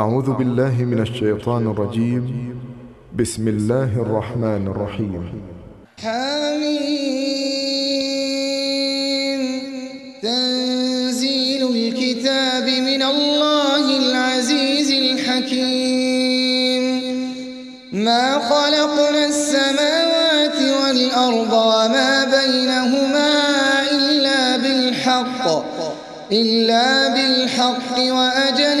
أعوذ بالله من الشيطان الرجيم. بسم الله الرحمن الرحيم. حميم. تنزيل الكتاب من الله العزيز الحكيم. ما خلقنا السماوات والأرض وما بينهما إلا بالحق. إلا بالحق وأجل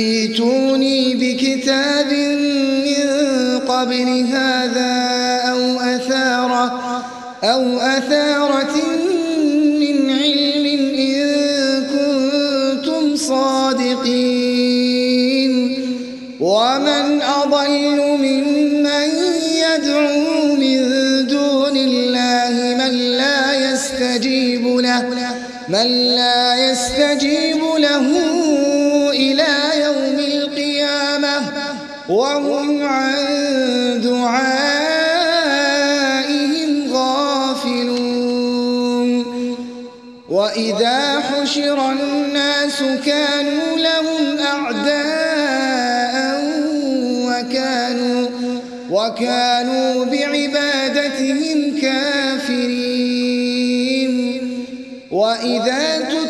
ايتوني بكتاب من قبل هذا أو أثارة أو أثارة من علم إن كنتم صادقين. ومن أضل ممن يدعو من دون الله من لا يستجيب له من لا يستجيب له وهم عن دعائهم غافلون. وإذا حشر الناس كانوا لهم أعداء وكانوا وكانوا بعبادتهم كافرين. وإذا تتلى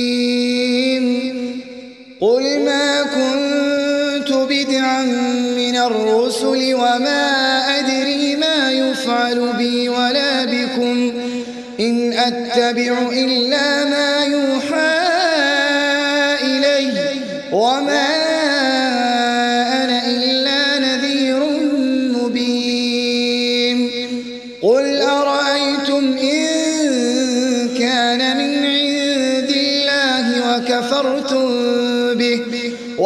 من الرسل وما أدري ما يفعل بي ولا بكم إن أتبع إلا ما يوحى إلي وما قل أرأيتم إن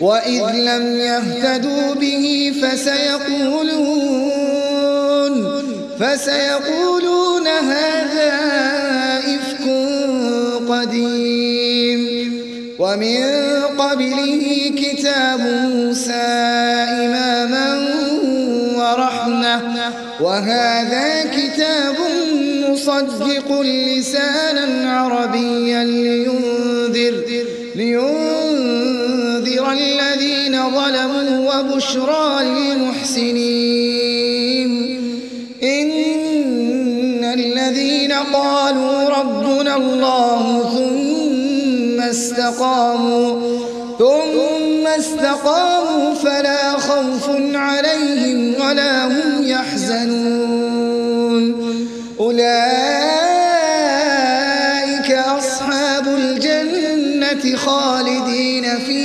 وإذ لم يهتدوا به فسيقولون فسيقولون هذا إفك قديم ومن قبله كتاب موسى إماما ورحمة وهذا كتاب مصدق لسانا عربيا لينذر ظلموا وبشرى للمحسنين. إن الذين قالوا ربنا الله ثم استقاموا ثم استقاموا فلا خوف عليهم ولا هم يحزنون. أولئك أصحاب الجنة خالدين فيها.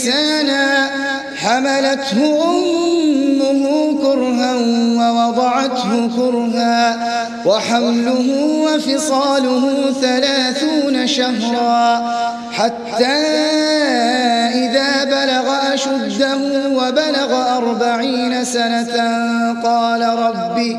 إحسانا حملته أمه كرها ووضعته كرها وحمله وفصاله ثلاثون شهرا حتى إذا بلغ أشده وبلغ أربعين سنة قال ربي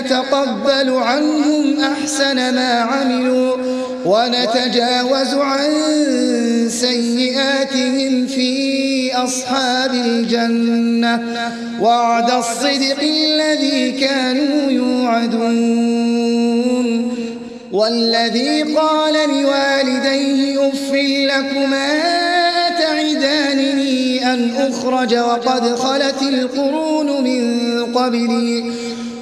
نتقبل عنهم أحسن ما عملوا ونتجاوز عن سيئاتهم في أصحاب الجنة. وعد الصدق الذي كانوا يوعدون. والذي قال لوالديه أف لكما أتعدانني أن أخرج وقد خلت القرون من قبلي.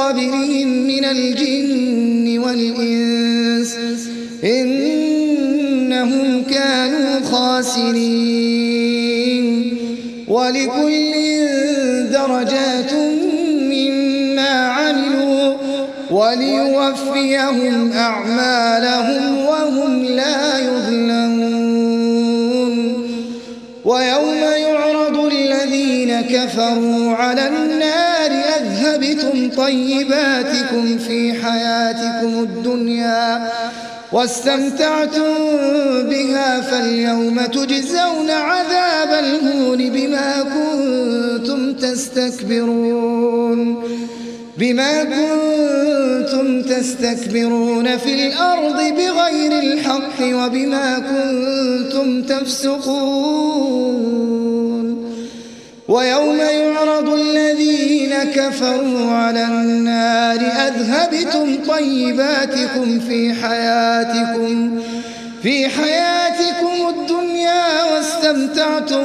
قبلهم من الجن والإنس إنهم كانوا خاسرين ولكل درجات مما عملوا وليوفيهم أعمالهم وهم لا يظلمون ويوم يعرض الذين كفروا على النار أذهبتم طيباتكم في حياتكم الدنيا واستمتعتم بها فاليوم تجزون عذاب الهون بما كنتم تستكبرون بما كنتم تستكبرون في الأرض بغير الحق وبما كنتم تفسقون ويوم يعرض الذين كفروا على النار أذهبتم طيباتكم في حياتكم في حياتكم الدنيا واستمتعتم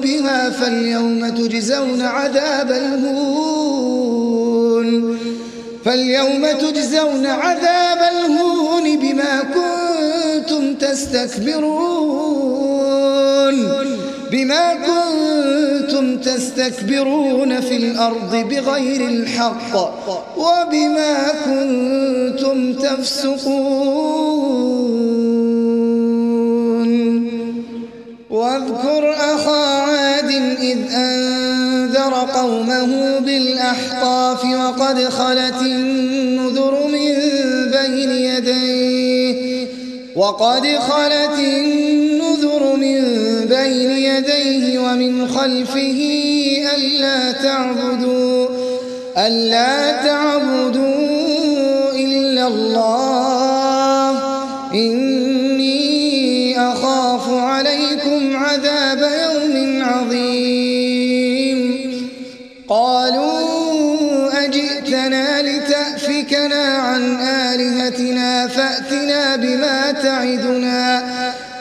بها فاليوم تجزون عذاب الهون فاليوم تجزون عذاب الهون بما كنتم تستكبرون. بما كنتم تستكبرون في الأرض بغير الحق وبما كنتم تفسقون. واذكر أخا عاد إذ أنذر قومه بالأحقاف وقد خلت النذر من بين يديه وقد خلت النذر بين يديه ومن خلفه ألا تعبدوا ألا تعبدوا إلا الله. إني أخاف عليكم عذاب يوم عظيم. قالوا أجئتنا لتأفكنا عن آلهتنا فأتنا بما تعدنا.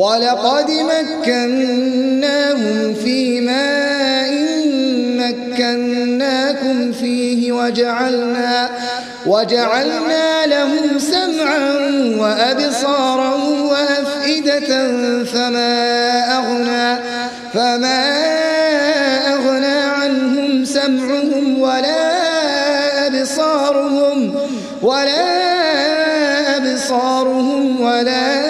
ولقد مكناهم في ماء مكناكم فيه وجعلنا وجعلنا لهم سمعا وأبصارا وأفئدة فما أغنى فما أغنى عنهم سمعهم ولا أبصارهم ولا أبصارهم ولا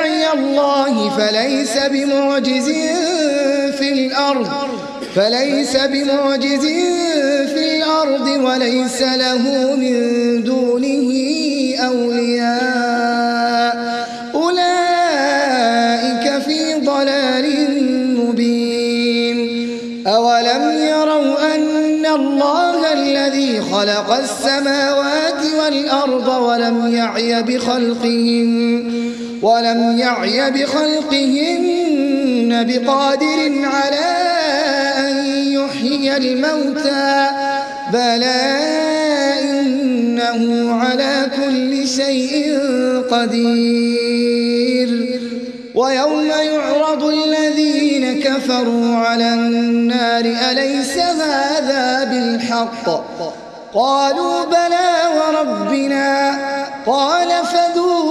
الله فليس بمعجز في الأرض فليس بمعجز في الأرض وليس له من دونه أولياء. أولئك في ضلال مبين. أولم يروا أن الله الذي خلق السماوات والأرض ولم يعي بخلقهن ولم يعي بخلقهن بقادر على أن يحيي الموتى بلى إنه على كل شيء قدير. ويوم يعرض الذين كفروا على النار أليس هذا بالحق؟ قالوا بلى وربنا. قال فذوقوا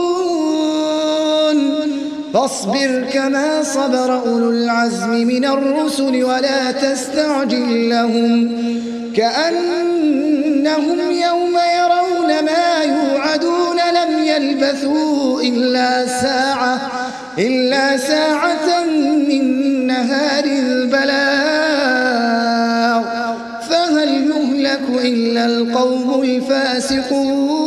فاصبر كما صبر أولو العزم من الرسل ولا تستعجل لهم كأنهم يوم يرون ما يوعدون لم يلبثوا إلا ساعة إلا ساعة من نهار البلاغ. فهل يهلك إلا القوم الفاسقون؟